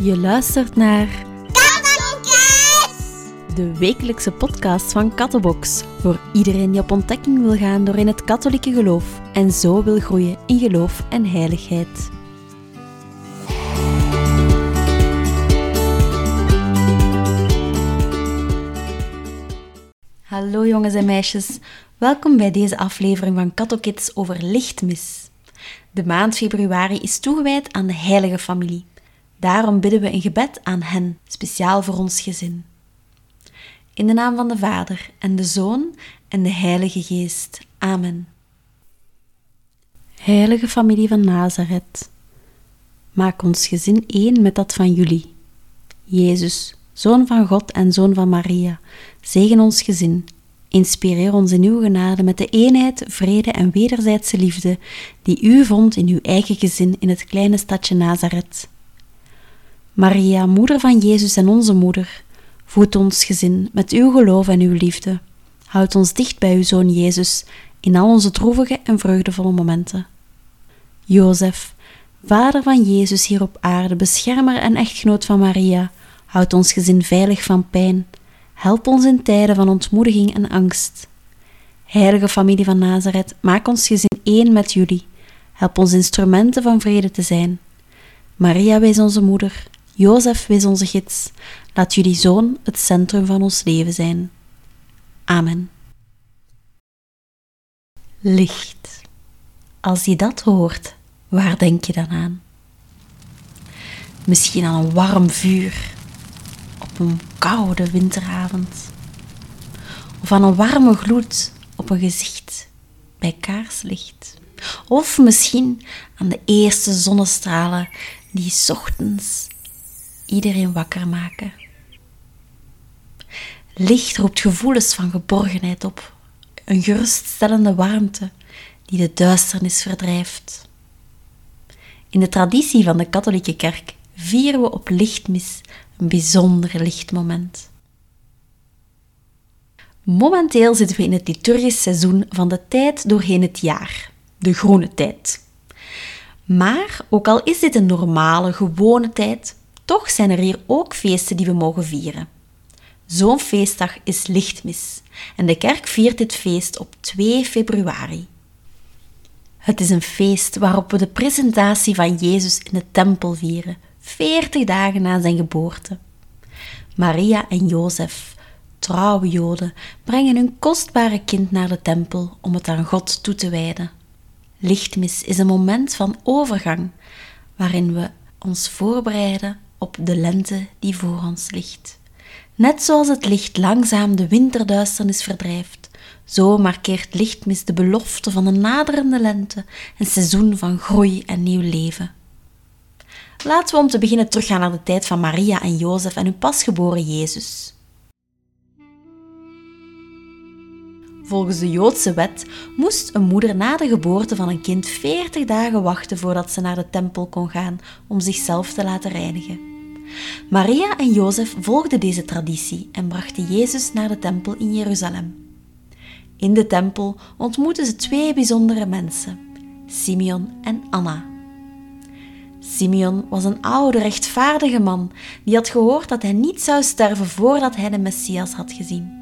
Je luistert naar Kattenkids! de wekelijkse podcast van Kattenbox. Voor iedereen die op ontdekking wil gaan door in het katholieke geloof en zo wil groeien in geloof en heiligheid. Hallo jongens en meisjes, welkom bij deze aflevering van Kattokids over lichtmis. De maand februari is toegewijd aan de heilige familie. Daarom bidden we een gebed aan hen, speciaal voor ons gezin. In de naam van de Vader en de Zoon en de Heilige Geest. Amen. Heilige familie van Nazareth, maak ons gezin één met dat van jullie. Jezus, Zoon van God en Zoon van Maria, zegen ons gezin. Inspireer ons in uw genade met de eenheid, vrede en wederzijdse liefde die u vond in uw eigen gezin in het kleine stadje Nazareth. Maria, moeder van Jezus en onze moeder, voed ons gezin met uw geloof en uw liefde. Houd ons dicht bij uw zoon Jezus in al onze droevige en vreugdevolle momenten. Jozef, vader van Jezus hier op aarde, beschermer en echtgenoot van Maria, houd ons gezin veilig van pijn. Help ons in tijden van ontmoediging en angst. Heilige familie van Nazareth, maak ons gezin één met jullie. Help ons instrumenten van vrede te zijn. Maria, wees onze moeder. Jozef, wees onze gids. Laat jullie zoon het centrum van ons leven zijn. Amen. Licht. Als je dat hoort, waar denk je dan aan? Misschien aan een warm vuur op een koude winteravond. Of aan een warme gloed op een gezicht bij kaarslicht. Of misschien aan de eerste zonnestralen die ochtends iedereen wakker maken. Licht roept gevoelens van geborgenheid op, een geruststellende warmte die de duisternis verdrijft. In de traditie van de katholieke kerk vieren we op lichtmis een bijzonder lichtmoment. Momenteel zitten we in het liturgisch seizoen van de tijd doorheen het jaar, de groene tijd. Maar ook al is dit een normale, gewone tijd, toch zijn er hier ook feesten die we mogen vieren. Zo'n feestdag is Lichtmis en de kerk viert dit feest op 2 februari. Het is een feest waarop we de presentatie van Jezus in de tempel vieren, 40 dagen na zijn geboorte. Maria en Jozef, trouwe Joden, brengen hun kostbare kind naar de tempel om het aan God toe te wijden. Lichtmis is een moment van overgang waarin we ons voorbereiden op de lente die voor ons ligt. Net zoals het licht langzaam de winterduisternis verdrijft, zo markeert lichtmis de belofte van een naderende lente, een seizoen van groei en nieuw leven. Laten we om te beginnen teruggaan naar de tijd van Maria en Jozef en hun pasgeboren Jezus. Volgens de Joodse wet moest een moeder na de geboorte van een kind 40 dagen wachten voordat ze naar de tempel kon gaan om zichzelf te laten reinigen. Maria en Jozef volgden deze traditie en brachten Jezus naar de tempel in Jeruzalem. In de tempel ontmoetten ze twee bijzondere mensen, Simeon en Anna. Simeon was een oude, rechtvaardige man die had gehoord dat hij niet zou sterven voordat hij de Messias had gezien.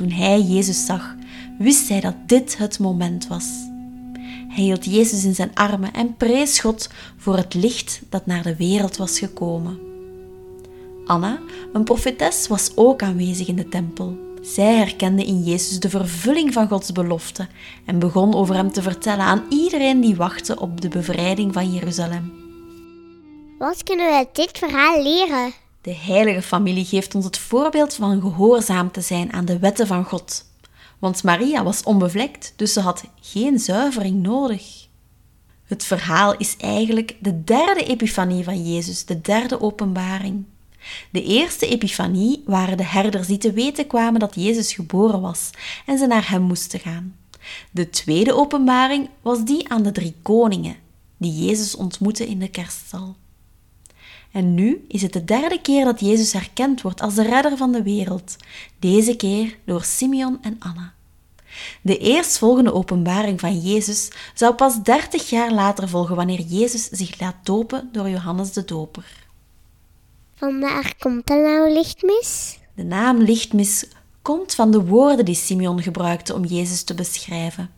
Toen hij Jezus zag, wist hij dat dit het moment was. Hij hield Jezus in zijn armen en prees God voor het licht dat naar de wereld was gekomen. Anna, een profetes, was ook aanwezig in de tempel. Zij herkende in Jezus de vervulling van Gods belofte en begon over hem te vertellen aan iedereen die wachtte op de bevrijding van Jeruzalem. Wat kunnen we uit dit verhaal leren? De heilige familie geeft ons het voorbeeld van gehoorzaam te zijn aan de wetten van God. Want Maria was onbevlekt, dus ze had geen zuivering nodig. Het verhaal is eigenlijk de derde epifanie van Jezus, de derde openbaring. De eerste epifanie waren de herders die te weten kwamen dat Jezus geboren was en ze naar hem moesten gaan. De tweede openbaring was die aan de drie koningen, die Jezus ontmoette in de kerststal. En nu is het de derde keer dat Jezus herkend wordt als de redder van de wereld, deze keer door Simeon en Anna. De eerstvolgende openbaring van Jezus zou pas dertig jaar later volgen wanneer Jezus zich laat dopen door Johannes de Doper. Vandaar komt er nou lichtmis? De naam lichtmis komt van de woorden die Simeon gebruikte om Jezus te beschrijven.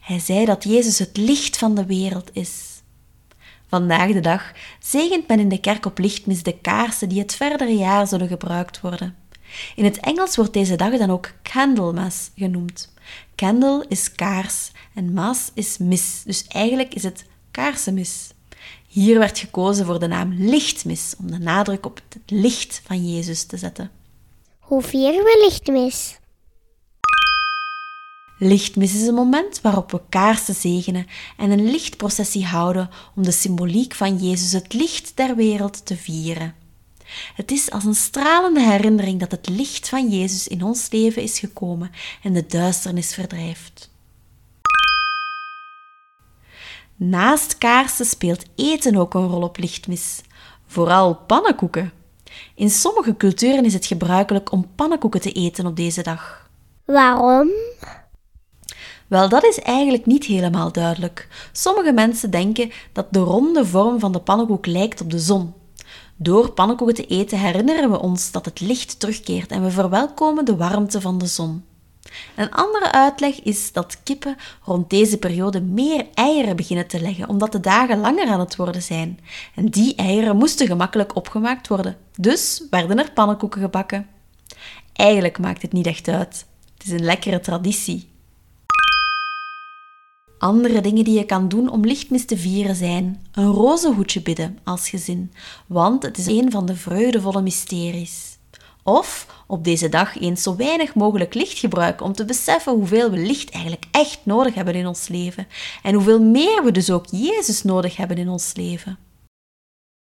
Hij zei dat Jezus het licht van de wereld is. Vandaag de dag zegent men in de kerk op lichtmis de kaarsen die het verdere jaar zullen gebruikt worden. In het Engels wordt deze dag dan ook Candlemas genoemd. Candle is kaars en mas is mis, dus eigenlijk is het kaarsenmis. Hier werd gekozen voor de naam lichtmis om de nadruk op het licht van Jezus te zetten. Hoe vieren we lichtmis? Lichtmis is een moment waarop we kaarsen zegenen en een lichtprocessie houden om de symboliek van Jezus, het licht der wereld, te vieren. Het is als een stralende herinnering dat het licht van Jezus in ons leven is gekomen en de duisternis verdrijft. Naast kaarsen speelt eten ook een rol op lichtmis, vooral pannenkoeken. In sommige culturen is het gebruikelijk om pannenkoeken te eten op deze dag. Waarom? Wel, dat is eigenlijk niet helemaal duidelijk. Sommige mensen denken dat de ronde vorm van de pannenkoek lijkt op de zon. Door pannenkoeken te eten herinneren we ons dat het licht terugkeert en we verwelkomen de warmte van de zon. Een andere uitleg is dat kippen rond deze periode meer eieren beginnen te leggen, omdat de dagen langer aan het worden zijn. En die eieren moesten gemakkelijk opgemaakt worden, dus werden er pannenkoeken gebakken. Eigenlijk maakt het niet echt uit. Het is een lekkere traditie. Andere dingen die je kan doen om lichtmis te vieren zijn een rozenhoedje bidden als gezin, want het is een van de vreugdevolle mysteries. Of op deze dag eens zo weinig mogelijk licht gebruiken om te beseffen hoeveel we licht eigenlijk echt nodig hebben in ons leven en hoeveel meer we dus ook Jezus nodig hebben in ons leven.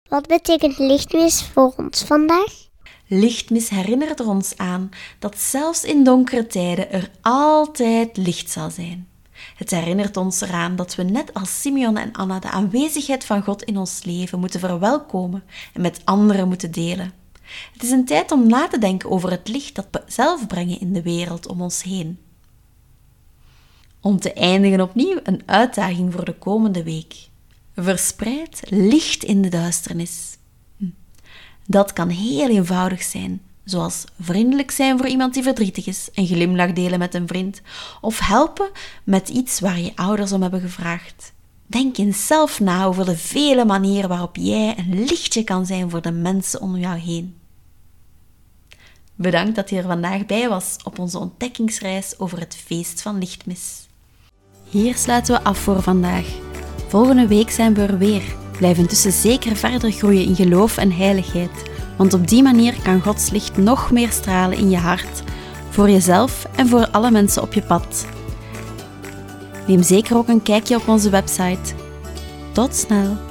Wat betekent lichtmis voor ons vandaag? Lichtmis herinnert er ons aan dat zelfs in donkere tijden er altijd licht zal zijn. Het herinnert ons eraan dat we net als Simeon en Anna de aanwezigheid van God in ons leven moeten verwelkomen en met anderen moeten delen. Het is een tijd om na te denken over het licht dat we zelf brengen in de wereld om ons heen. Om te eindigen opnieuw een uitdaging voor de komende week. Verspreid licht in de duisternis. Hm. Dat kan heel eenvoudig zijn, zoals vriendelijk zijn voor iemand die verdrietig is, een glimlach delen met een vriend, of helpen met iets waar je ouders om hebben gevraagd. Denk eens zelf na over de vele manieren waarop jij een lichtje kan zijn voor de mensen om jou heen. Bedankt dat je er vandaag bij was op onze ontdekkingsreis over het feest van lichtmis. Hier sluiten we af voor vandaag. Volgende week zijn we er weer. Blijf intussen zeker verder groeien in geloof en heiligheid, want op die manier kan Gods licht nog meer stralen in je hart, voor jezelf en voor alle mensen op je pad. Neem zeker ook een kijkje op onze website. Tot snel!